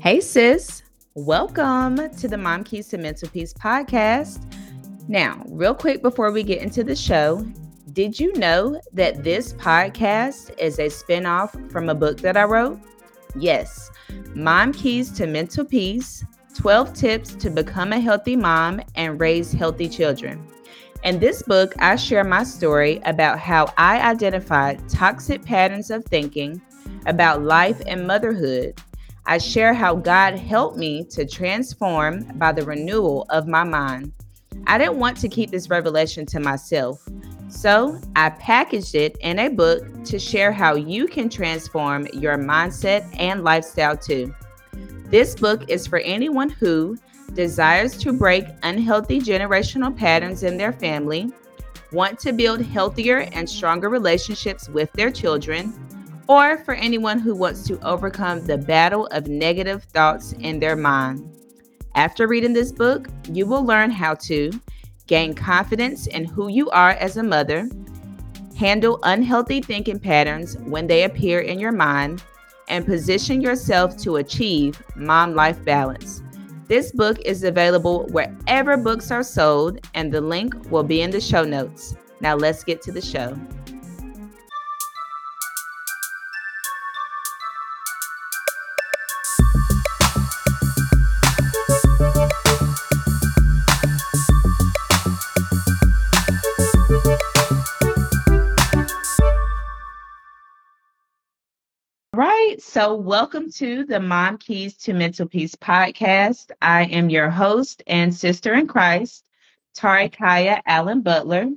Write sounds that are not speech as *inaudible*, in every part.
Hey, sis. Welcome to the Mom Keys to Mental Peace podcast. Now, real quick before we get into the show, did you know that this podcast is a spinoff from a book that I wrote? Yes, Mom Keys to Mental Peace 12 Tips to Become a Healthy Mom and Raise Healthy Children. In this book, I share my story about how I identified toxic patterns of thinking about life and motherhood I share how God helped me to transform by the renewal of my mind. I didn't want to keep this revelation to myself, so I packaged it in a book to share how you can transform your mindset and lifestyle too. This book is for anyone who desires to break unhealthy generational patterns in their family, want to build healthier and stronger relationships with their children, or for anyone who wants to overcome the battle of negative thoughts in their mind. After reading this book, you will learn how to gain confidence in who you are as a mother, handle unhealthy thinking patterns when they appear in your mind, and position yourself to achieve mom life balance. This book is available wherever books are sold, and the link will be in the show notes. Now, let's get to the show. So, welcome to the Mom Keys to Mental Peace podcast. I am your host and sister in Christ, Tari Kaya Allen Butler.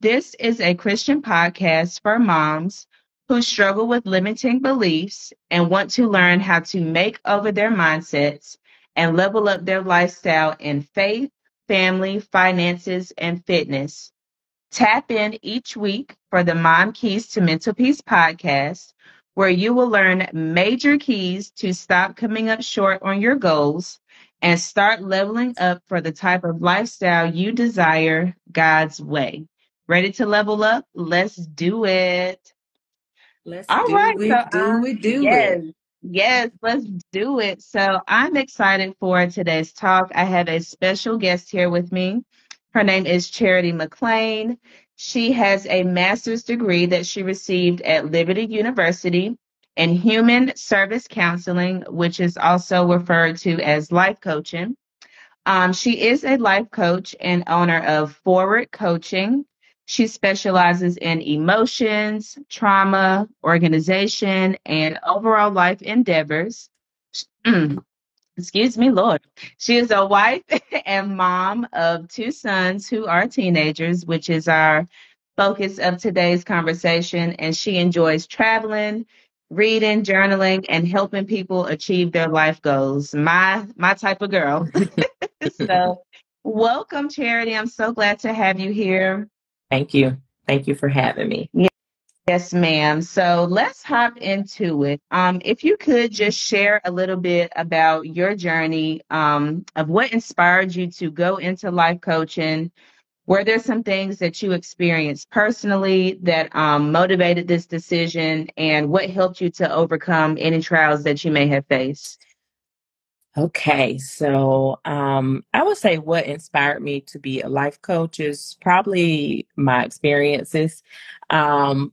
This is a Christian podcast for moms who struggle with limiting beliefs and want to learn how to make over their mindsets and level up their lifestyle in faith, family, finances, and fitness. Tap in each week for the Mom Keys to Mental Peace podcast where you will learn major keys to stop coming up short on your goals and start leveling up for the type of lifestyle you desire God's way. Ready to level up? Let's do it. Let's All do right, so do we do yes, it. Yes, let's do it. So I'm excited for today's talk. I have a special guest here with me. Her name is Charity McLean. She has a master's degree that she received at Liberty University in human service counseling, which is also referred to as life coaching. Um, she is a life coach and owner of Forward Coaching. She specializes in emotions, trauma, organization, and overall life endeavors. *clears throat* Excuse me, Lord. She is a wife *laughs* and mom of two sons who are teenagers, which is our focus of today's conversation. And she enjoys traveling, reading, journaling, and helping people achieve their life goals. My my type of girl. *laughs* so welcome, Charity. I'm so glad to have you here. Thank you. Thank you for having me. Yes, ma'am. So let's hop into it. Um, if you could just share a little bit about your journey um, of what inspired you to go into life coaching. Were there some things that you experienced personally that um, motivated this decision, and what helped you to overcome any trials that you may have faced? Okay, so um, I would say what inspired me to be a life coach is probably my experiences. Um,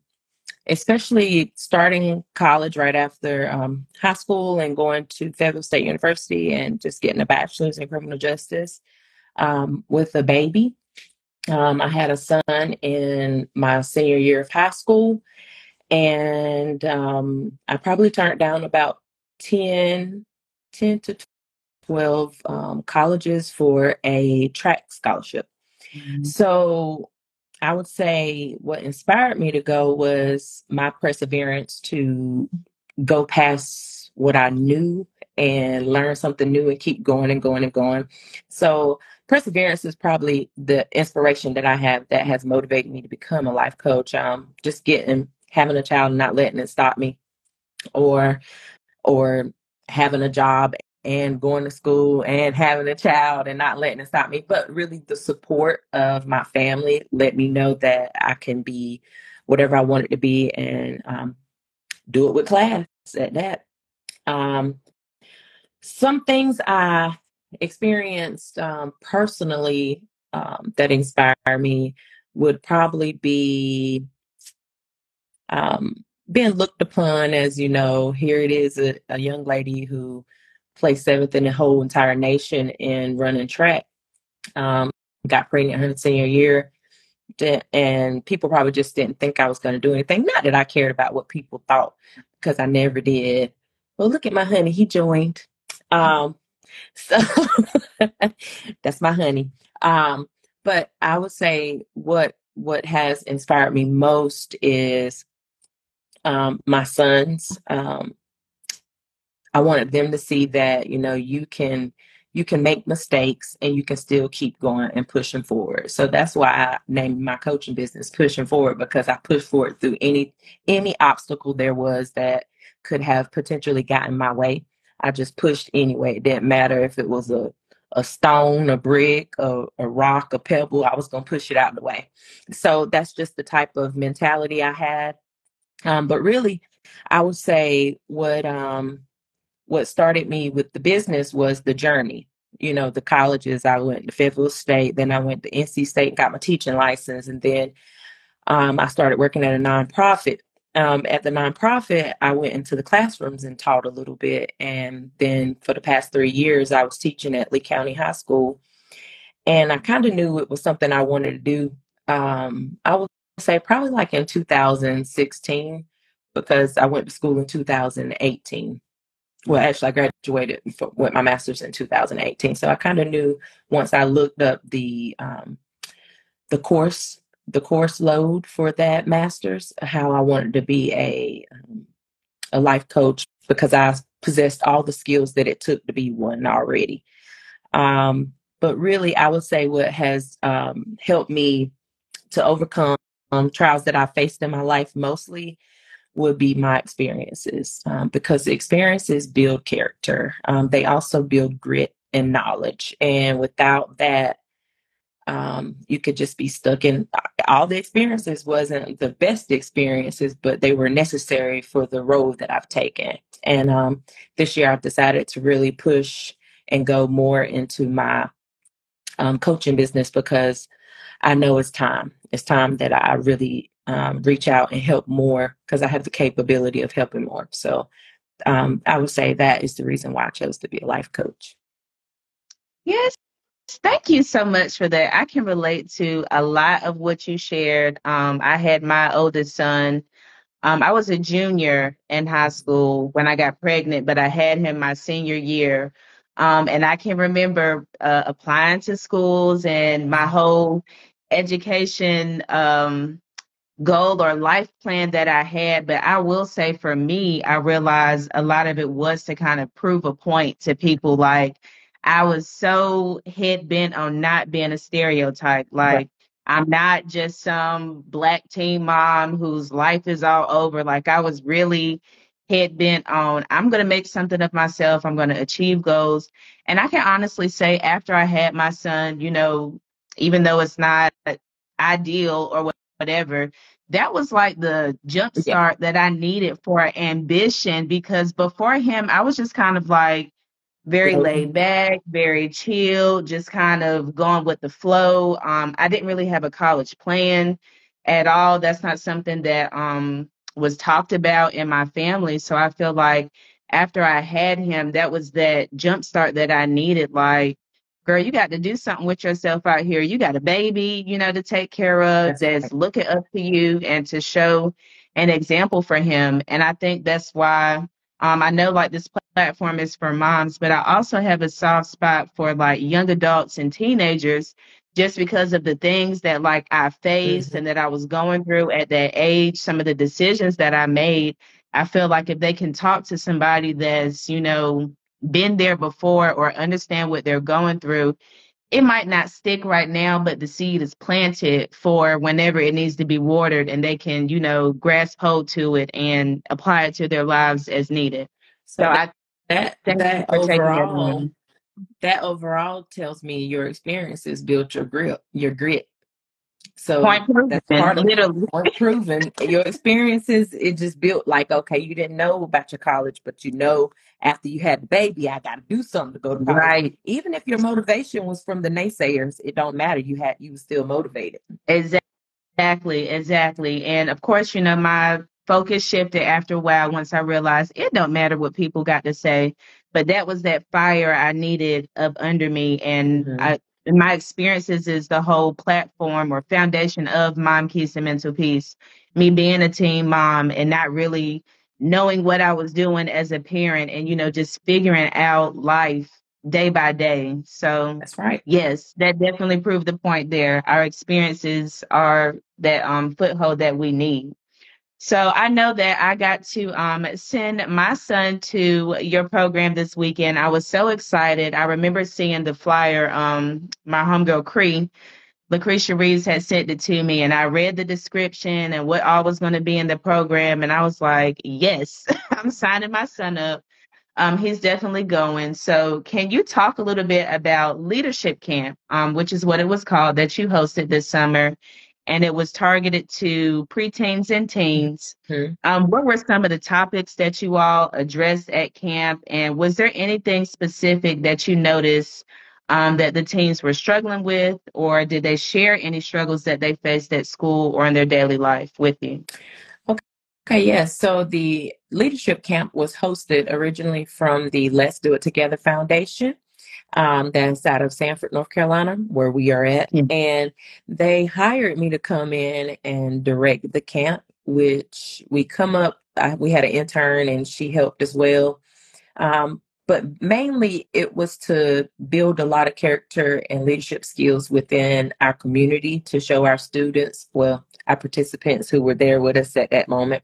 especially starting college right after um, high school and going to Fayetteville State University and just getting a bachelor's in criminal justice um, with a baby. Um, I had a son in my senior year of high school, and um, I probably turned down about 10, 10 to 12 um, colleges for a track scholarship. Mm-hmm. So I would say what inspired me to go was my perseverance to go past what I knew and learn something new and keep going and going and going. So, perseverance is probably the inspiration that I have that has motivated me to become a life coach. Um, just getting having a child and not letting it stop me, or or having a job and going to school and having a child and not letting it stop me, but really the support of my family let me know that I can be whatever I wanted to be and um, do it with class at that. Um, some things I experienced um, personally um, that inspire me would probably be um, being looked upon as, you know, here it is a, a young lady who placed seventh in the whole entire nation in running track. Um, got pregnant her senior year, and people probably just didn't think I was going to do anything. Not that I cared about what people thought, because I never did. Well, look at my honey; he joined. Um, *laughs* so that's my honey. Um, but I would say what what has inspired me most is um, my sons. Um, I wanted them to see that you know you can you can make mistakes and you can still keep going and pushing forward. So that's why I named my coaching business Pushing Forward because I pushed forward through any any obstacle there was that could have potentially gotten my way. I just pushed anyway. It didn't matter if it was a a stone, a brick, a, a rock, a pebble. I was going to push it out of the way. So that's just the type of mentality I had. Um, but really, I would say what um, what started me with the business was the journey. You know, the colleges I went to Fayetteville State, then I went to NC State and got my teaching license, and then um, I started working at a nonprofit. Um, at the nonprofit, I went into the classrooms and taught a little bit, and then for the past three years, I was teaching at Lee County High School, and I kind of knew it was something I wanted to do. Um, I would say probably like in 2016 because I went to school in 2018 well, actually, I graduated for, with my master's in 2018. So I kind of knew once I looked up the um, the course the course load for that master's how I wanted to be a um, a life coach because I possessed all the skills that it took to be one already. Um, but really, I would say what has um, helped me to overcome trials that I faced in my life mostly would be my experiences um, because experiences build character. Um, they also build grit and knowledge. And without that, um, you could just be stuck in all the experiences wasn't the best experiences, but they were necessary for the road that I've taken. And um, this year I've decided to really push and go more into my um, coaching business because I know it's time. It's time that I really um, reach out and help more because I have the capability of helping more. So um, I would say that is the reason why I chose to be a life coach. Yes. Thank you so much for that. I can relate to a lot of what you shared. Um, I had my oldest son. Um, I was a junior in high school when I got pregnant, but I had him my senior year. Um, and I can remember uh, applying to schools and my whole education um, goal or life plan that I had. But I will say for me, I realized a lot of it was to kind of prove a point to people. Like I was so head bent on not being a stereotype. Like right. I'm not just some black teen mom whose life is all over. Like I was really head bent on I'm going to make something of myself. I'm going to achieve goals. And I can honestly say after I had my son, you know, even though it's not ideal or whatever, that was like the jump start yeah. that I needed for ambition because before him, I was just kind of like very laid back, very chill, just kind of going with the flow. Um, I didn't really have a college plan at all. That's not something that um was talked about in my family. So I feel like after I had him, that was that jump start that I needed. Like, girl, you got to do something with yourself out here. You got a baby, you know, to take care of, that's, that's looking up to you and to show an example for him. And I think that's why um, I know like this platform is for moms, but I also have a soft spot for like young adults and teenagers just because of the things that like I faced mm-hmm. and that I was going through at that age, some of the decisions that I made. I feel like if they can talk to somebody that's, you know, been there before or understand what they're going through, it might not stick right now, but the seed is planted for whenever it needs to be watered and they can, you know, grasp hold to it and apply it to their lives as needed. So, so I that that overall that overall tells me your experiences built your grit your grit So Point proven, that's part of literally. point proven. Your experiences, it just built like, okay, you didn't know about your college, but you know after you had the baby, I got to do something to go to college. Right. Even if your motivation was from the naysayers, it don't matter. You had you were still motivated. Exactly, exactly. And of course, you know, my focus shifted after a while once I realized it don't matter what people got to say, but that was that fire I needed up under me. And Mhm. I in my experiences is the whole platform or foundation of Mom Keys to Mental Peace. Me being a teen mom and not really knowing what I was doing as a parent and, you know, just figuring out life day by day. So That's right. Yes, that definitely proved the point there. Our experiences are that um foothold that we need. So I know that I got to um send my son to your program this weekend. I was so excited. I remember seeing the flyer, um, my homegirl Cree, Lucretia Reeves had sent it to me and I read the description and what all was going to be in the program and I was like, yes, *laughs* I'm signing my son up. Um, he's definitely going. So, can you talk a little bit about Leadership Camp, um, which is what it was called that you hosted this summer, and it was targeted to preteens and teens. Mhm. Um, what were some of the topics that you all addressed at camp, and was there anything specific that you noticed um, that the teens were struggling with, or did they share any struggles that they faced at school or in their daily life with you? Okay, yes. So the leadership camp was hosted originally from the Let's Do It Together Foundation. Um, that's out of Sanford, North Carolina, where we are at. Yeah. And they hired me to come in and direct the camp, which we come up, I, we had an intern and she helped as well. Um, but mainly it was to build a lot of character and leadership skills within our community to show our students, well, our participants who were there with us at that moment,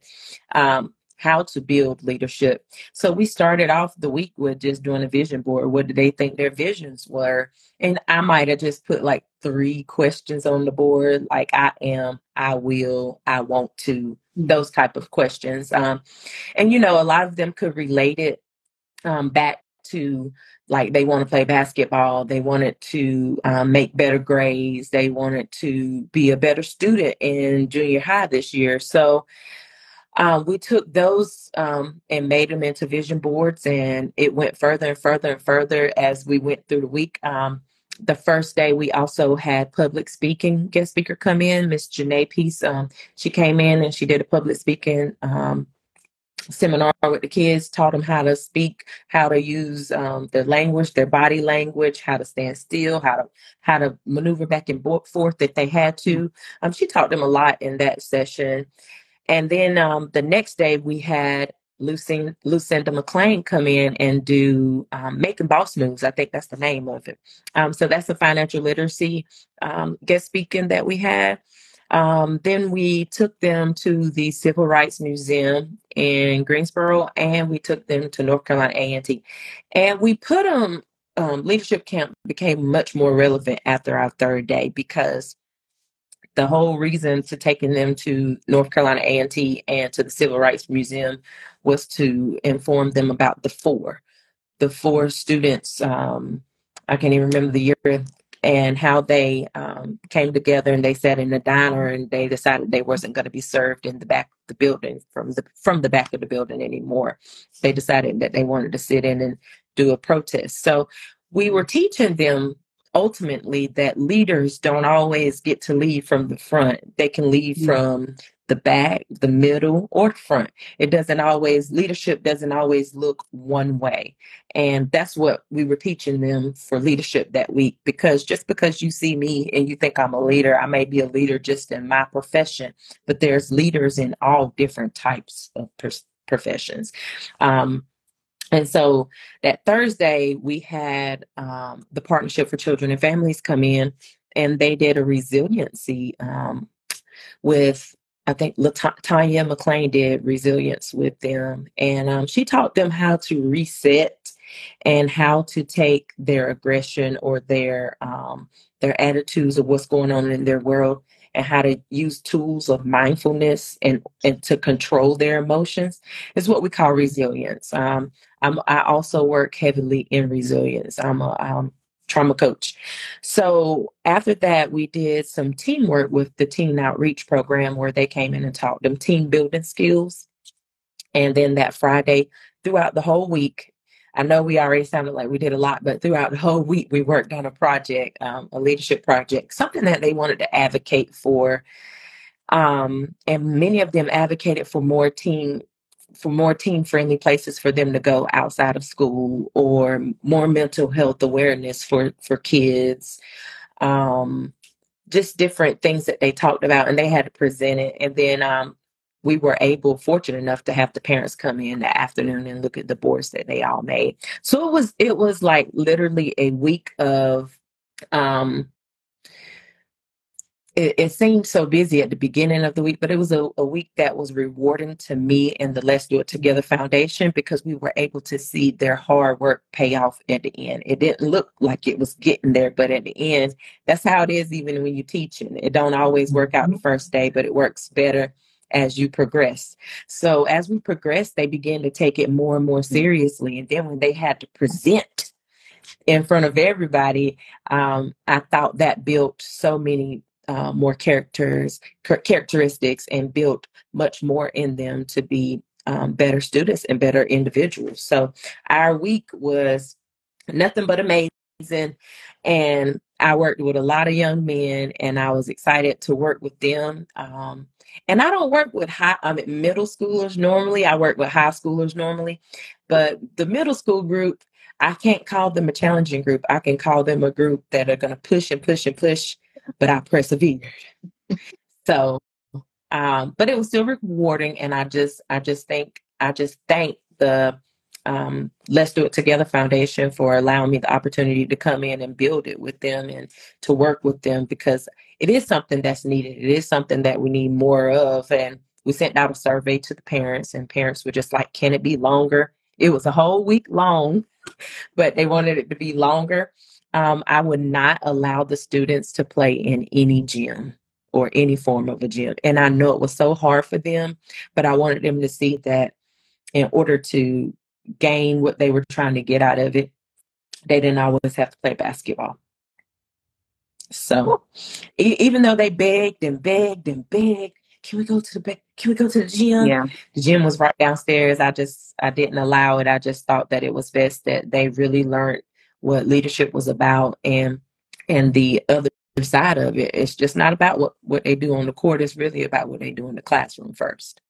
um, how to build leadership. So we started off the week with just doing a vision board. What did they think their visions were? And I might have just put like three questions on the board, like I am, I will, I want to, those type of questions. Um, and you know, a lot of them could relate it um, back to like they want to play basketball, they wanted to um, make better grades, they wanted to be a better student in junior high this year. So um, we took those um, and made them into vision boards, and it went further and further and further as we went through the week. Um, the first day, we also had public speaking guest speaker come in, Miss Janae Peace. Um, she came in and she did a public speaking um, seminar with the kids, taught them how to speak, how to use um, their language, their body language, how to stand still, how to how to maneuver back and forth if they had to. Um, she taught them a lot in that session. And then um, the next day we had Lucinda, Lucinda McLean come in and do um, Making Boss Moves. I think that's the name of it. Um, so that's the financial literacy um, guest speaking that we had. Um, then we took them to the Civil Rights Museum in Greensboro, and we took them to North Carolina A&T, and we put them. Um, leadership camp became much more relevant after our third day because the whole reason to taking them to North Carolina A&T and to the Civil Rights Museum was to inform them about the four, the four students. Um, I can't even remember the year and how they um, came together and they sat in the diner and they decided they wasn't going to be served in the back of the building from the from the back of the building anymore. They decided that they wanted to sit in and do a protest. So we were teaching them ultimately that leaders don't always get to lead from the front. They can lead from the back, the middle, or front. It doesn't always leadership doesn't always look one way. And that's what we were teaching them for leadership that week. Because just because you see me and you think I'm a leader, I may be a leader just in my profession, but there's leaders in all different types of professions. Um, and so that Thursday, we had um, the Partnership for Children and Families come in, and they did a resiliency um, with, I think Lat- Tanya McLean did resilience with them. And um, she taught them how to reset and how to take their aggression or their um, their attitudes of what's going on in their world and how to use tools of mindfulness and, and to control their emotions is what we call resilience. Um, I also work heavily in resilience. I'm a, um, trauma coach. So after that, we did some teamwork with the teen outreach program where they came in and taught them team building skills. And then that Friday, throughout the whole week, I know we already sounded like we did a lot, but throughout the whole week, we worked on a project, um, a leadership project, something that they wanted to advocate for. Um, and many of them advocated for more team for more team friendly places for them to go outside of school or more mental health awareness for for kids. Um, just different things that they talked about and they had to present it. And then um, we were able fortunate enough to have the parents come in the afternoon and look at the boards that they all made. So it was it was like literally a week of um, it, it, seemed so busy at the beginning of the week, but it was a, a, week that was rewarding to me and the Let's Do It Together Foundation because we were able to see their hard work pay off at the end. It didn't look like it was getting there, but at the end, that's how it is even when you're teaching. It don't always work out the mm-hmm. first day, but it works better as you progress. So as we progress, they began to take it more and more seriously. And then when they had to present in front of everybody, um, I thought that built so many uh, more characters characteristics and built much more in them to be um, better students and better individuals. So our week was nothing but amazing. And I worked with a lot of young men and I was excited to work with them. Um, and I don't work with high, I mean, middle schoolers normally. I work with high schoolers normally, but the middle school group, I can't call them a challenging group. I can call them a group that are going to push and push and push but I persevered. so, um, but it was still rewarding, and I just, I just think, I just thank the um, Let's Do It Together Foundation for allowing me the opportunity to come in and build it with them and to work with them because it is something that's needed. It is something that we need more of. And we sent out a survey to the parents, and parents were just like, "Can it be longer?" It was a whole week long, *laughs* but they wanted it to be longer um, I would not allow the students to play in any gym or any form of a gym. And I know it was so hard for them, but I wanted them to see that in order to gain what they were trying to get out of it, they didn't always have to play basketball. So e- even though they begged and begged and begged, can we go to the be- can we go to the gym? Yeah. The gym was right downstairs. I just I didn't allow it. I just thought that it was best that they really learned what leadership was about and and the other side of it. It's just not about what what they do on the court. It's really about what they do in the classroom first.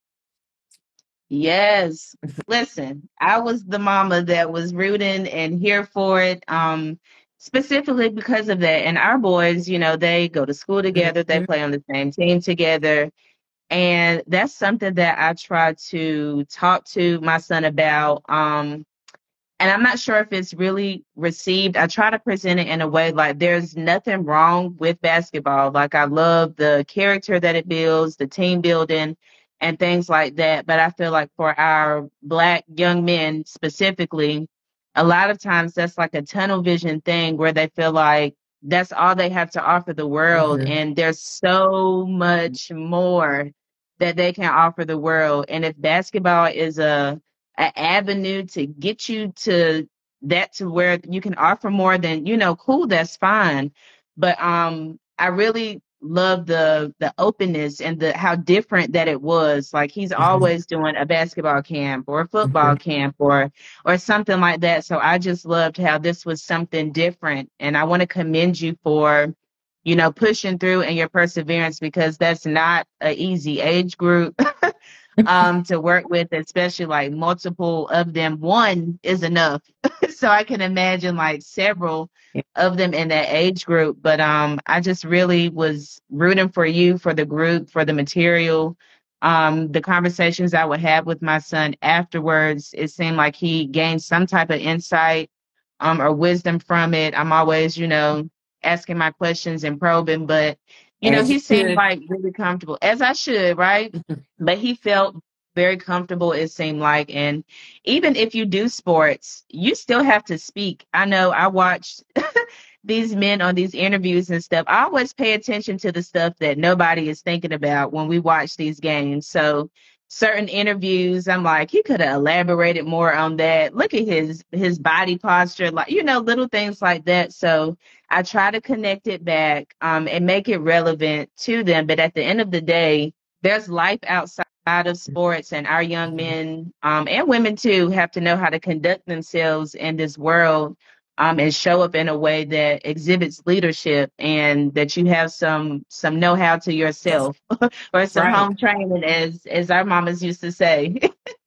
Yes. *laughs* Listen i was the mama that was rooting and here for it um specifically because of that. And our boys you know they go to school together mm-hmm. they play on the same team together. And that's something that i try to talk to my son about um and I'm not sure if it's really received. I try to present it in a way like there's nothing wrong with basketball. Like I love the character that it builds, the team building, and things like that. But I feel like for our black young men specifically, a lot of times that's like a tunnel vision thing where they feel like that's all they have to offer the world. Mm-hmm. And there's so much more that they can offer the world. And if basketball is a an avenue to get you to that to where you can offer more than you know cool that's fine but um i really love the the openness and the how different that it was like he's mm-hmm. always doing a basketball camp or a football mm-hmm. camp or or something like that so i just loved how this was something different and i want to commend you for you know pushing through and your perseverance because that's not an easy age group *laughs* um, to work with, especially like multiple of them. One is enough. *laughs* so I can imagine like several of them in that age group. But um, I just really was rooting for you, for the group, for the material. Um, the conversations I would have with my son afterwards, it seemed like he gained some type of insight um, or wisdom from it. I'm always, you know, asking my questions and probing, but you know, he seemed like really comfortable, as I should, right? Mm-hmm. but he felt very comfortable, it seemed like. And even if you do sports, you still have to speak. I know I watched *laughs* these men on these interviews and stuff. I always pay attention to the stuff that nobody is thinking about when we watch these games. So certain interviews, I'm like, he could have elaborated more on that. Look at his his body posture, like you know, little things like that. So I try to connect it back um, and make it relevant to them. But at the end of the day, there's life outside of sports, and our young men um, and women too have to know how to conduct themselves in this world um, and show up in a way that exhibits leadership and that you have some some know-how to yourself *laughs* or some right. home training as as our mamas used to say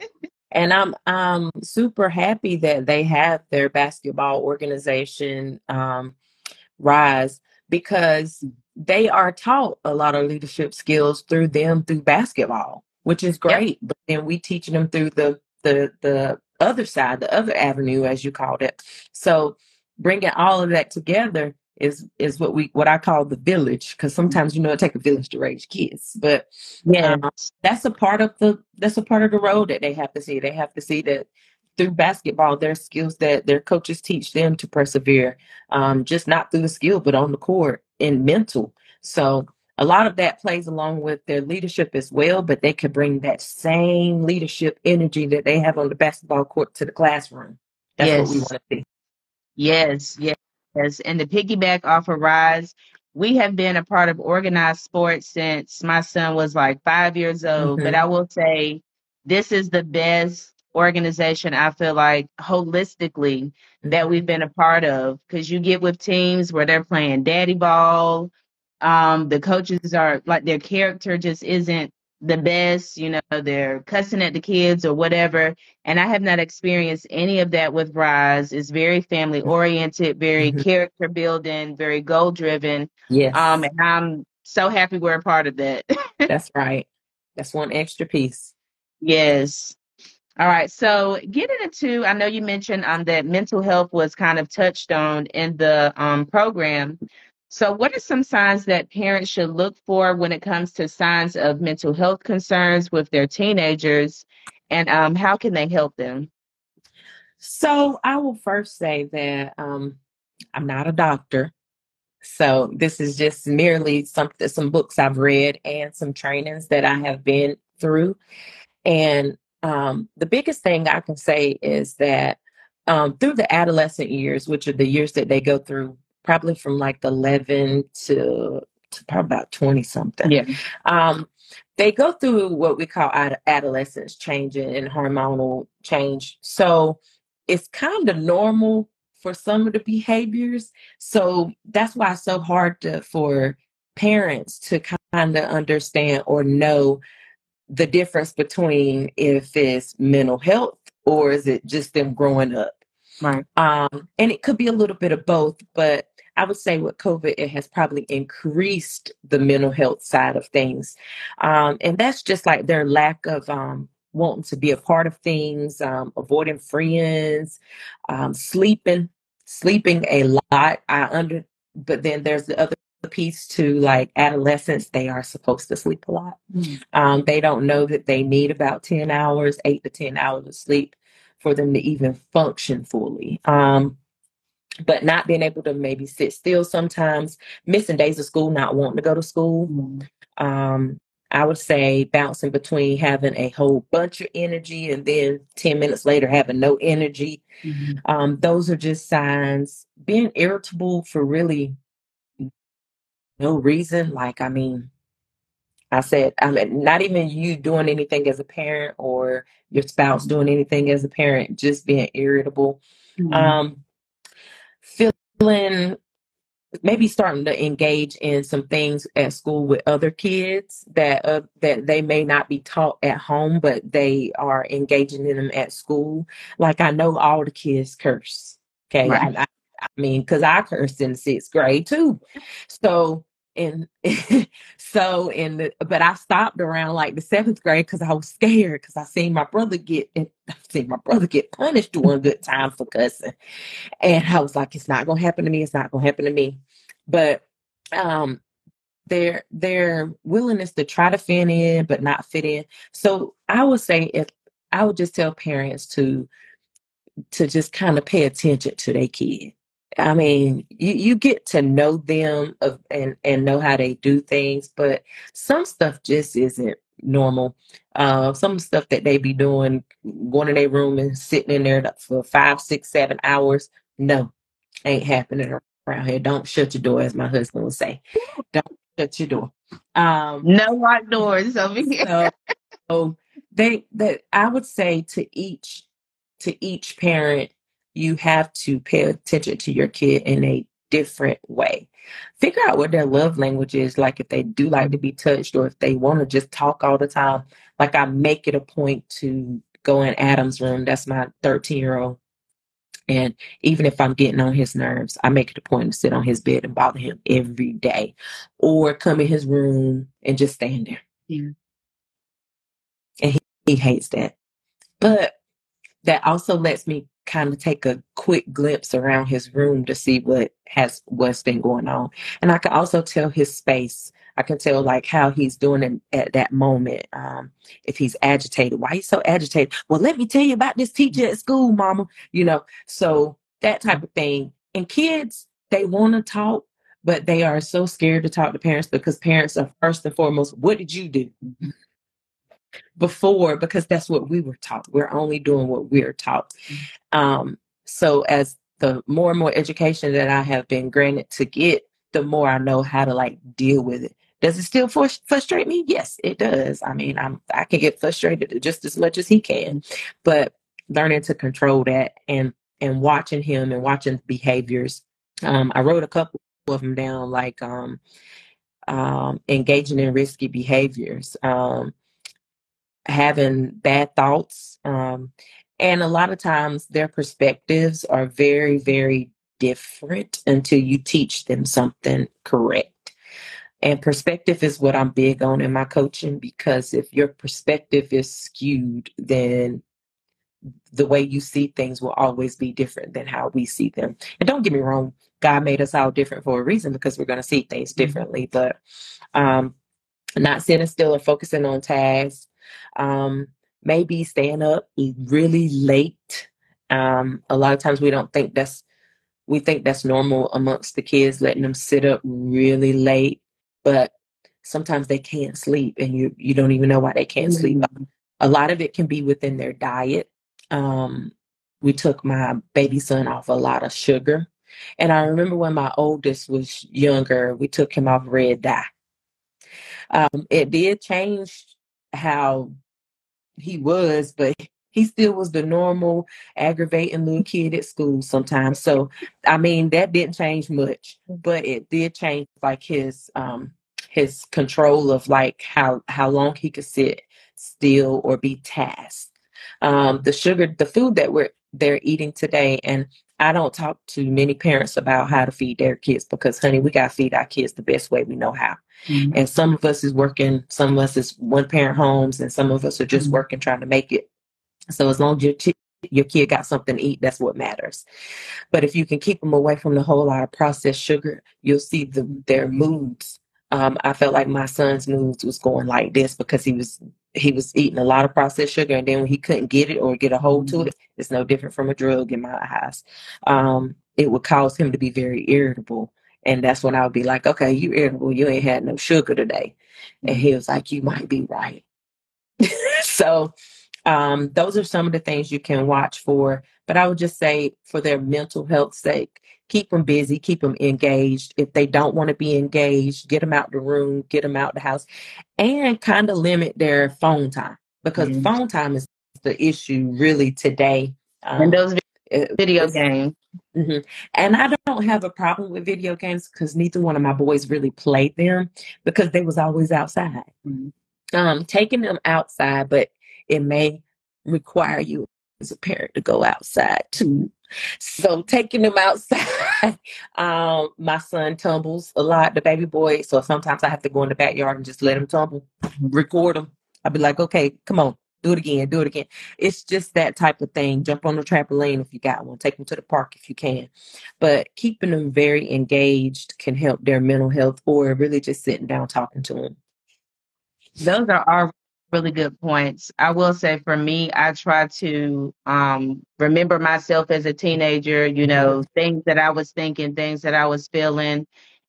*laughs* and i'm um super happy that they have their basketball organization um rise because they are taught a lot of leadership skills through them through basketball which is great yep. but then we teach them through the the the other side, the other avenue, as you called it. So bringing all of that together is is what we what I call the village because sometimes you know it take a village to raise kids, but yeah, um, that's a part of the that's a part of the road that they have to see. They have to see that through basketball, their skills that their coaches teach them to persevere, um, just not through the skill, but on the court and mental. So a lot of that plays along with their leadership as well, but they could bring that same leadership energy that they have on the basketball court to the classroom. That's yes. what we want to see. Yes, yes. And the piggyback off of Rise, we have been a part of organized sports since my son was like five years old. Mm-hmm. But I will say this is the best organization I feel like holistically that we've been a part of because you get with teams where they're playing daddy ball um, the coaches are like their character just isn't the best, you know, they're cussing at the kids or whatever. And I have not experienced any of that with Rise. It's very family oriented, very mm-hmm. character building, very goal driven. Yes. Um, and I'm so happy we're a part of that. That's *laughs* right. That's one extra piece. Yes. All right. So getting into, I know you mentioned um that mental health was kind of touched on in the um program. So, what are some signs that parents should look for when it comes to signs of mental health concerns with their teenagers, and um, how can they help them? So, I will first say that um, I'm not a doctor. So, this is just merely some some books I've read and some trainings that I have been through. And um, the biggest thing I can say is that um, through the adolescent years, which are the years that they go through probably from like 11 to, to probably about 20 something. Yeah. Um, they go through what we call ad- adolescence changing and hormonal change. So it's kind of normal for some of the behaviors. So that's why it's so hard to, for parents to kind of understand or know the difference between if it's mental health or is it just them growing up. Right. Um, and it could be a little bit of both, but I would say with COVID, it has probably increased the mental health side of things. Um, and that's just like their lack of um, wanting to be a part of things, um, avoiding friends, um, sleeping, sleeping a lot. I under, but then there's the other piece to like adolescents, they are supposed to sleep a lot. Mm-hmm. they don't know that they need about 10 hours, eight to 10 hours of sleep for them to even function fully. Um, but not being able to maybe sit still sometimes, missing days of school, not wanting to go to school. Mm-hmm. Um, I would say bouncing between having a whole bunch of energy and then 10 minutes later having no energy. Mm-hmm. Um, those are just signs. Being irritable for really no reason. Like, I mean, I said, I mean, not even you doing anything as a parent or your spouse doing anything as a parent, just being irritable. Mm-hmm. Um, feeling maybe starting to engage in some things at school with other kids that uh, that they may not be taught at home but they are engaging in them at school like i know all the kids curse okay right. I, I, I mean because i cursed in sixth grade too so and *laughs* so in the but I stopped around like the seventh grade because I was scared because I seen my brother get and I seen my brother get punished during good time for cussing. And I was like, it's not gonna happen to me, it's not gonna happen to me. But um their their willingness to try to fit in but not fit in. So I would say if I would just tell parents to to just kind of pay attention to their kid I mean, you, you get to know them of, and, and know how they do things, but some stuff just isn't normal. Uh, some stuff that they be doing, going in their room and sitting in there for five, six, seven hours. No, ain't happening around here. Don't shut your door, as my husband would say. Don't shut your door. Um, no locked doors *laughs* over here. So, so they that I would say to each to each parent, you have to pay attention to your kid in a different way. Figure out what their love language is, like if they do like to be touched or if they want to just talk all the time. Like I make it a point to go in Adam's room. That's my 13 year old. And even if I'm getting on his nerves, I make it a point to sit on his bed and bother him every day or come in his room and just stand there. Yeah. And he, he hates that. But that also lets me kind of take a quick glimpse around his room to see what has what's been going on. And I can also tell his space. I can tell like how he's doing at that moment. Um, if he's agitated, why he's so agitated? Well, let me tell you about this teacher at school, mama. You know, so that type of thing. And kids, they want to talk, but they are so scared to talk to parents because parents are first and foremost, what did you do? Before because that's what we were taught. We're only doing what we're taught. Mm-hmm. Um, so as the more and more education that I have been granted to get, the more I know how to like deal with it. Does it still frustrate me? Yes, it does. I mean, I'm I can get frustrated just as much as he can, but learning to control that and and watching him and watching behaviors. Um, I wrote a couple of them down, like um, um, engaging in risky behaviors. Um, having bad thoughts. Um, and a lot of times their perspectives are very, very different until you teach them something correct. And perspective is what I'm big on in my coaching because if your perspective is skewed, then the way you see things will always be different than how we see them. And don't get me wrong, God made us all different for a reason because we're going to see things mm-hmm. differently. But um, not sitting still and focusing on tasks, um, maybe staying up really late. Um, a lot of times we don't think that's we think that's normal amongst the kids, letting them sit up really late, but sometimes they can't sleep and you you don't even know why they can't mm-hmm. sleep. A lot of it can be within their diet. Um, we took my baby son off a lot of sugar. And I remember when my oldest was younger, we took him off red dye. Um, it did change how he was, but he still was the normal aggravating little kid at school sometimes. So I mean that didn't change much, but it did change like his um his control of like how how long he could sit still or be tasked. Um the sugar the food that we're they're eating today and I don't talk to many parents about how to feed their kids because, honey, we got to feed our kids the best way we know how. Mm-hmm. And some of us is working, some of us is one parent homes, and some of us are just mm-hmm. working trying to make it. So as long as your ch- your kid got something to eat, that's what matters. But if you can keep them away from the whole lot of processed sugar, you'll see the, their moods. Um, I felt like my son's moods was going like this because he was he was eating a lot of processed sugar, and then when he couldn't get it or get a hold to mm-hmm. it, it's no different from a drug in my eyes. Um, it would cause him to be very irritable, and that's when I would be like, "Okay, you irritable. You ain't had no sugar today," and he was like, "You might be right." *laughs* so, um, those are some of the things you can watch for. But I would just say, for their mental health sake, keep them busy, keep them engaged. If they don't want to be engaged, get them out the room, get them out the house, and kind of limit their phone time because mm-hmm. phone time is the issue really today. Um, and those video games. Mm-hmm. And I don't have a problem with video games because neither one of my boys really played them because they was always outside. Mm-hmm. Um, taking them outside, but it may require you as a parent to go outside too. So taking them outside, *laughs* um, my son tumbles a lot, the baby boy. So sometimes I have to go in the backyard and just let him tumble, record him. I'll be like, okay, come on, do it again, do it again. It's just that type of thing. Jump on the trampoline if you got one. Take them to the park if you can. But keeping them very engaged can help their mental health or really just sitting down talking to them. Those are our really good points. I will say for me, I try to um, remember myself as a teenager, you know, things that I was thinking, things that I was feeling,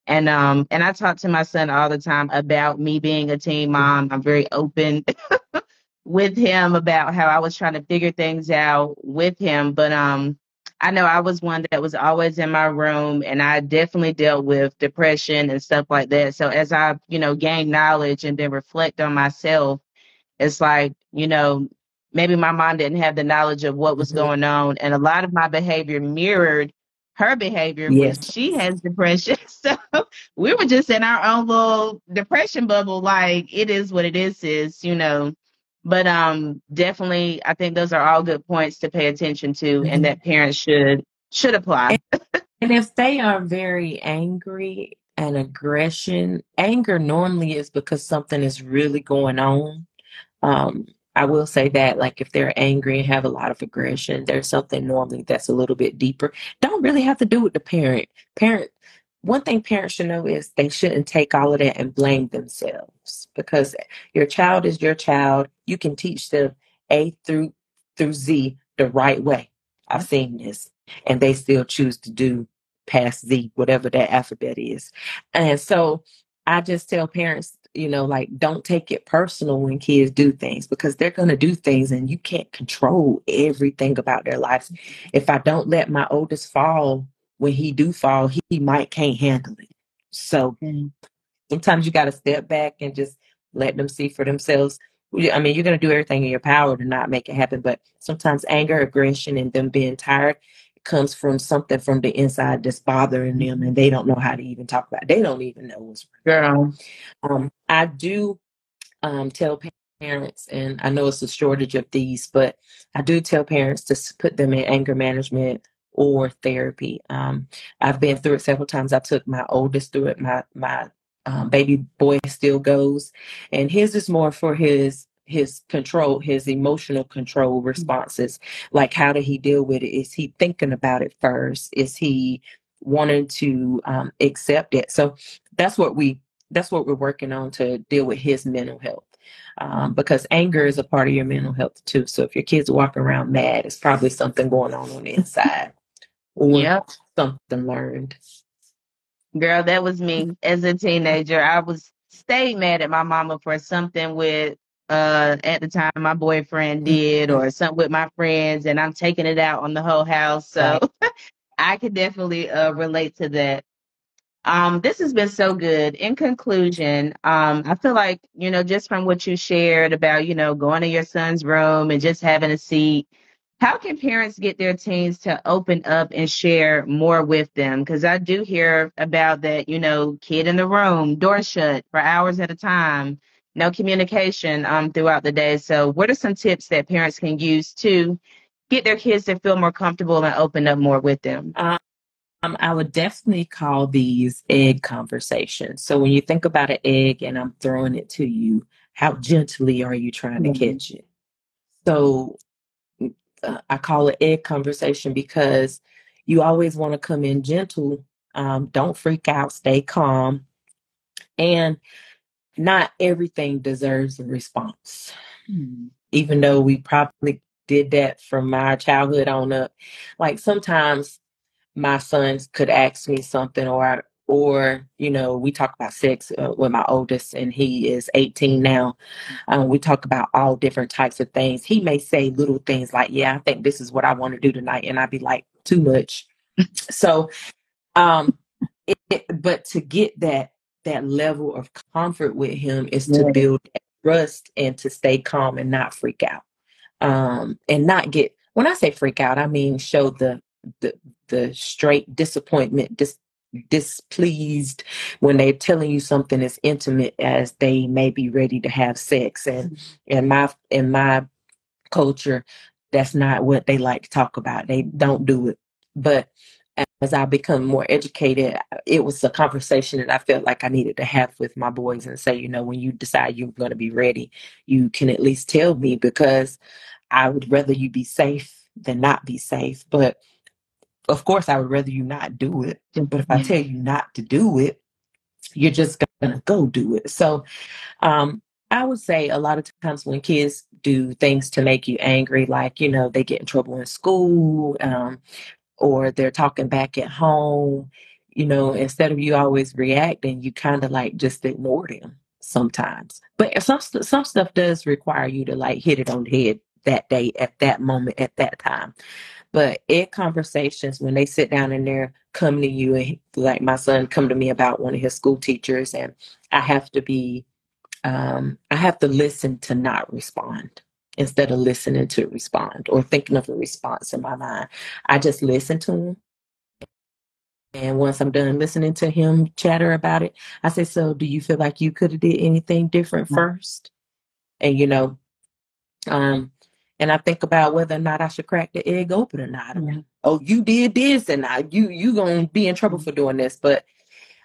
And um and I talk to my son all the time about me being a teen mom. I'm very open *laughs* with him about how I was trying to figure things out with him. But um I know I was one that was always in my room and I definitely dealt with depression and stuff like that. So as I, you know, gain knowledge and then reflect on myself, it's like, you know, maybe my mom didn't have the knowledge of what was mm-hmm. going on. And a lot of my behavior mirrored her behavior yes. when she has depression. *laughs* So we were just in our own little depression bubble, like it is what it is, is, you know. But um definitely I think those are all good points to pay attention to mm-hmm. and that parents should should apply. and if they are very angry and aggression, anger normally is because something is really going on. Um, I will say that, like, if they're angry and have a lot of aggression, there's something normally that's a little bit deeper. Don't really have to do with the parent. Parent, one thing parents should know is they shouldn't take all of that and blame themselves because your child is your child. You can teach them A through through Z the right way. I've seen this, and they still choose to do past Z, whatever that alphabet is. And so I just tell parents you know, like don't take it personal when kids do things because they're going to do things and you can't control everything about their lives. If I don't let my oldest fall when he do fall, he, he might can't handle it. So mm-hmm. sometimes you got to step back and just let them see for themselves. I mean, you're going to do everything in your power to not make it happen, but sometimes anger, aggression, and them being tired comes from something from the inside that's bothering them and they don't know how to even talk about it. They don't even know what's Girl. Um, I do um, tell parents, and I know it's a shortage of these, but I do tell parents to put them in anger management or therapy. Um, I've been through it several times. I took my oldest through it. My my um, baby boy still goes, and his is more for his his control, his emotional control mm-hmm. responses. Like, how did he deal with it? Is he thinking about it first? Is he wanting to um, accept it? So that's what we that's what we're working on to deal with his mental health. Um, because anger is a part of your mental health too. So if your kid's walk around mad, it's probably something going on on the inside or yep. something learned. Girl, that was me as a teenager. I was stayed mad at my mama for something with uh, at the time my boyfriend did mm-hmm. or something with my friends and I'm taking it out on the whole house. So right. *laughs* I could definitely uh, relate to that. Um, this has been so good. In conclusion, um, I feel like, you know, just from what you shared about, you know, going to your son's room and just having a seat, how can parents get their teens to open up and share more with them? Because I do hear about that, you know, kid in the room, door shut for hours at a time no communication um, throughout the day. So, what are some tips that parents can use to get their kids to feel more comfortable and open up more with them? Um, I would definitely call these egg conversations. So, when you think about an egg and I'm throwing it to you, how gently are you trying mm-hmm. to catch it? So, uh, I call it egg conversation because you always want to come in gentle. Um, don't freak out, stay calm. And not everything deserves a response. Hmm. Even though we probably did that from my childhood on up. Like sometimes my sons could ask me something or or you know we talk about sex uh, with my oldest and he is 18 now um, we talk about all different types of things he may say little things like yeah i think this is what i want to do tonight and i'd be like too much *laughs* so um it, but to get that that level of comfort with him is to yeah. build trust and to stay calm and not freak out. Um, and not get when I say freak out, I mean show the the the straight disappointment, dis, displeased when they're telling you something as intimate as they may be ready to have sex. And in my in my culture, that's not what they like to talk about. They don't do it. But as I become more educated, it was a conversation that I felt like I needed to have with my boys and say, you know, when you decide you're going to be ready, you can at least tell me because I would rather you be safe than not be safe. But of course, I would rather you not do it. But if I tell you not to do it, you're just going to go do it. So, um, I would say a lot of times when kids do things to make you angry, like, you know, they get in trouble in school, um, or they're talking back at home, you know, instead of you always reacting, you kind of like just ignore them sometimes. But some some stuff does require you to like hit it on the head that day at that moment at that time. But in conversations, when they sit down and they're coming to you, and like my son come to me about one of his school teachers, and I have to be, um, I have to listen to not respond instead of listening to respond or thinking of a response in my mind. I just listen to him. And once I'm done listening to him chatter about it, I say, "So, do you feel like you could have did anything different mm. first? And you know, um, and I think about whether or not I should crack the egg open or not. Mm-hmm. Oh, you did this, and I, you you gonna be in trouble for doing this. But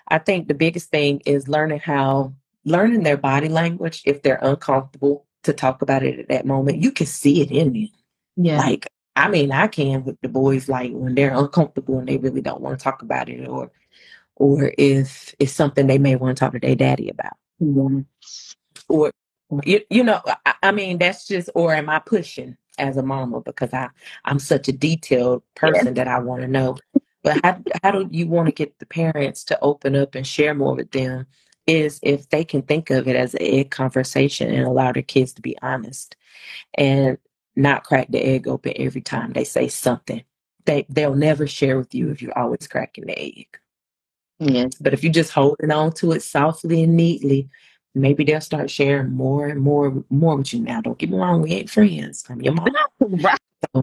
I think the biggest thing is learning how learning their body language if they're uncomfortable to talk about it at that moment. You can see it in them. Yeah. Like I mean, I can with the boys like when they're uncomfortable and they really don't want to talk about it, or or if it's something they may want to talk to their daddy about, mm-hmm. or you, you know, I, I, mean, that's just, or am I pushing as a mama because I, I'm such a detailed person yeah. that I want to know. But how, how do you want to get the parents to open up and share more with them? Is if they can think of it as an egg conversation and allow their kids to be honest and not crack the egg open every time they say something. They they'll never share with you if you're always cracking the egg. Yes. But if you're just holding on to it softly and neatly, maybe they'll start sharing more and more more with you now. Don't get me wrong, we ain't friends. I'm your mom. *laughs* right. So,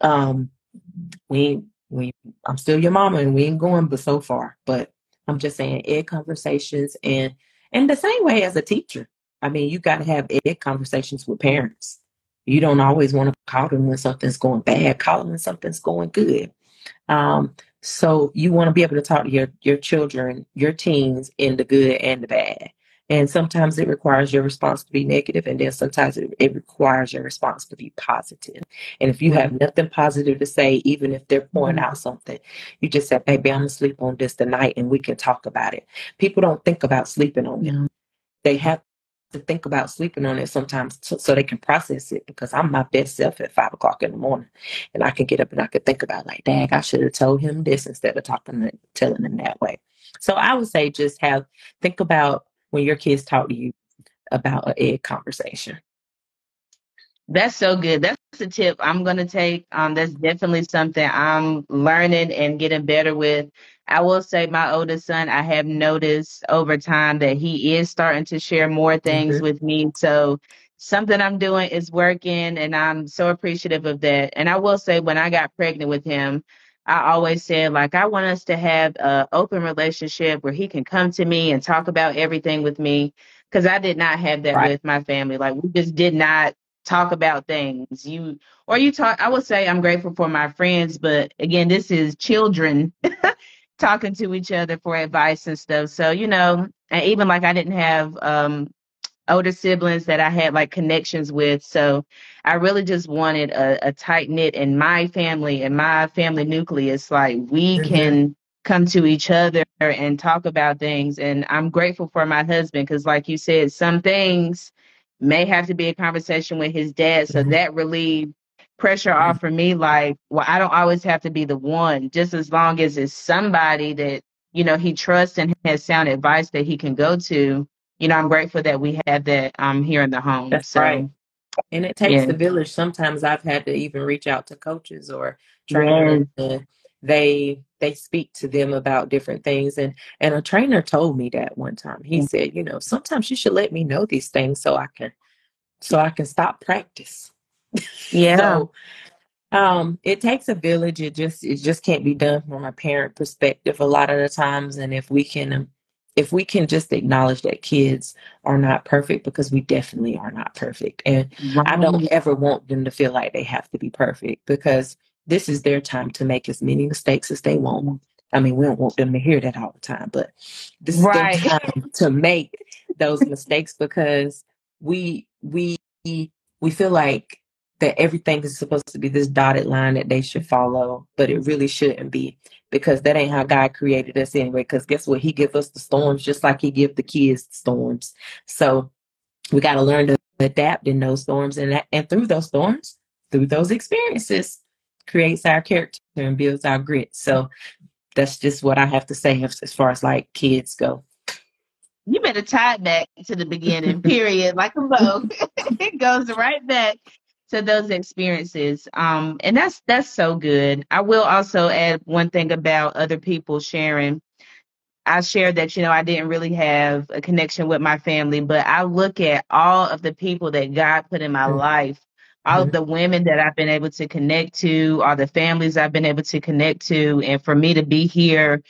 um we we I'm still your mama and we ain't going but so far. But I'm just saying egg conversations and and the same way as a teacher. I mean, you gotta have egg conversations with parents. You don't always want to call them when something's going bad, call them when something's going good. Um, so you want to be able to talk to your your children, your teens in the good and the bad. And sometimes it requires your response to be negative, and then sometimes it, it requires your response to be positive. And if you have nothing positive to say, even if they're pouring mm-hmm. out something, you just say, Baby, I'm gonna sleep on this tonight and we can talk about it. People don't think about sleeping on it. They have to think about sleeping on it sometimes so, so, they can process it because I'm my best self at five o'clock in the morning and I can get up and I can think about like, dang, I should have told him this instead of talking and telling him that way. So I would say just have think about when your kids talk to you about an egg conversation. That's so good. That's a tip I'm going to take. Um, that's definitely something I'm learning and getting better with. I will say, my oldest son, I have noticed over time that he is starting to share more things mm-hmm. with me. So something I'm doing is working, and I'm so appreciative of that. And I will say, when I got pregnant with him, I always said like I want us to have an open relationship where he can come to me and talk about everything with me because I did not have that right. with my family. Like we just did not talk about things. You or you talk. I would say I'm grateful for my friends, but again, this is children *laughs* talking to each other for advice and stuff. So you know, and even like I didn't have um older siblings that I had like connections with. So I really just wanted a, a tight knit in my family and my family nucleus. Like we mm-hmm. can come to each other and talk about things. And I'm grateful for my husband because, like you said, some things may have to be a conversation with his dad. So mm-hmm. that relieved pressure mm-hmm. off for me. Like, well, I don't always have to be the one, just as long as it's somebody that, you know, he trusts and has sound advice that he can go to you know, I'm grateful that we have that um here in the home. That's so, right. And it takes yeah. the village. Sometimes I've had to even reach out to coaches or trainers. Yeah. they they speak to them about different things. And and a trainer told me that one time. He mm-hmm. said, you know, sometimes you should let me know these things so I can so I can stop practice. *laughs* Yeah. so um, it takes a village. It just it just can't be done from a parent perspective a lot of the times. And if we can if we can just acknowledge that kids are not perfect because we definitely are not perfect and right. i don't ever want them to feel like they have to be perfect because this is their time to make as many mistakes as they want mm-hmm. i mean we don't want them to hear that all the time but this is right. their *laughs* time to make those mistakes because we we we feel like that everything is supposed to be this dotted line that they should follow, but it really shouldn't be because that ain't how God created us anyway. Because guess what? He give us the storms just like He give the kids the storms. So we got to learn to adapt in those storms, and that, and through those storms, through those experiences, creates our character and builds our grit. So that's just what I have to say as, as far as like kids go. You better tie it back to the beginning, period, like a bow. *laughs* it goes right back to those experiences. Um, and that's that's so good. I will also add one thing about other people sharing. I shared that, you know, I didn't really have a connection with my family, but I look at all of the people that God put in my mm-hmm. life, all of the women that I've been able to connect to, all the families I've been able to connect to, and for me to be here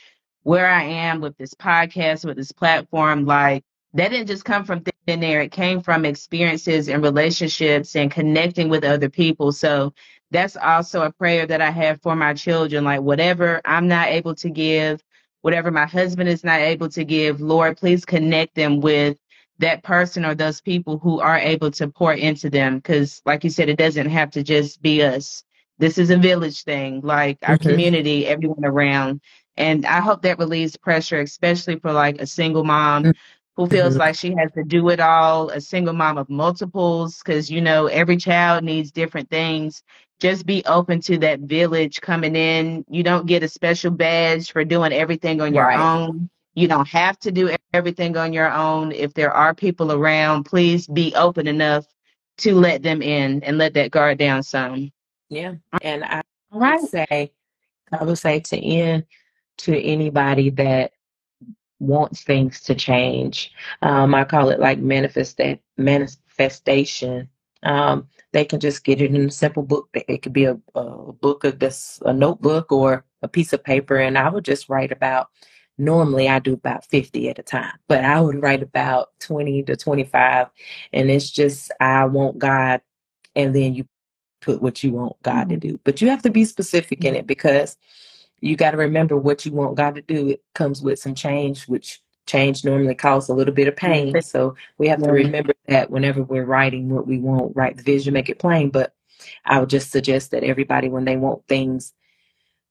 where I am with this podcast, with this platform, like that didn't just come from thin air. It came from experiences and relationships and connecting with other people. So that's also a prayer that I have for my children. Like whatever I'm not able to give, whatever my husband is not able to give, Lord, please connect them with that person or those people who are able to pour into them. Cause like you said, it doesn't have to just be us. This is a village thing, like our mm-hmm. community, everyone around. And I hope that relieves pressure, especially for like a single mom mm who feels mm-hmm. like she has to do it all, a single mom of multiples, because you know every child needs different things. Just be open to that village coming in. You don't get a special badge for doing everything on your right. own. You don't have to do everything on your own. If there are people around, please be open enough to let them in and let that guard down some. Yeah. And I right. would say, I would say to end to anybody that wants things to change. Um, I call it like manifesta- manifestation. Um, they can just get it in a simple book. It could be a, a book of this, a notebook or a piece of paper. And I would just write about, normally I do about 50 at a time, but I would write about 20 to 25. And it's just, I want God. And then you put what you want God to mm-hmm. do. But you have to be specific in it because you got to remember what you want God to do. It comes with some change, which change normally causes a little bit of pain. So we have to remember that whenever we're writing what we want, write the vision, make it plain. But I would just suggest that everybody, when they want things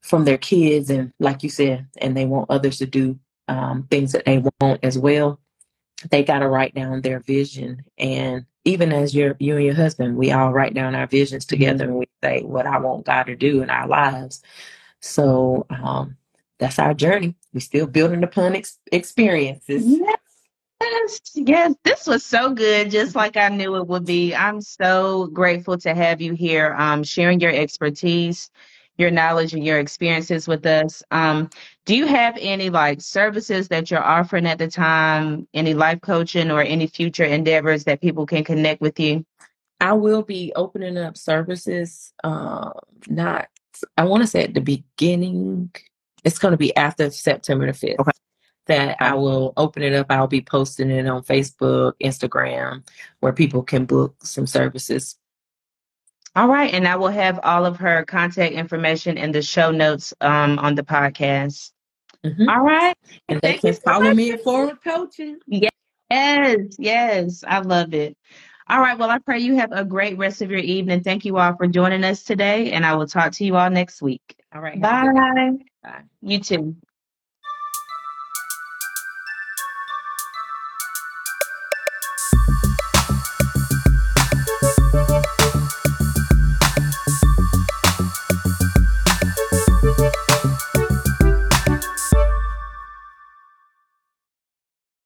from their kids, and like you said, and they want others to do um, things that they want as well, they got to write down their vision. And even as your you and your husband, we all write down our visions together, mm-hmm. and we say what I want God to do in our lives. So um, that's our journey. We're still building upon ex- experiences. Yes, yes, this was so good, just like I knew it would be. I'm so grateful to have you here, um, sharing your expertise, your knowledge, and your experiences with us. Um, do you have any like services that you're offering at the time? Any life coaching or any future endeavors that people can connect with you? I will be opening up services, uh, not I want to say at the beginning, it's going to be after September the 5th. Okay. That I will open it up. I'll be posting it on Facebook, Instagram, where people can book some services. All right. And I will have all of her contact information in the show notes um, on the podcast. Mm-hmm. All right. And they can follow me at Forward Coaching. Yes. Yes. I love it. All right. Well, I pray you have a great rest of your evening. Thank you all for joining us today, and I will talk to you all next week. All right. Bye. Bye. You too.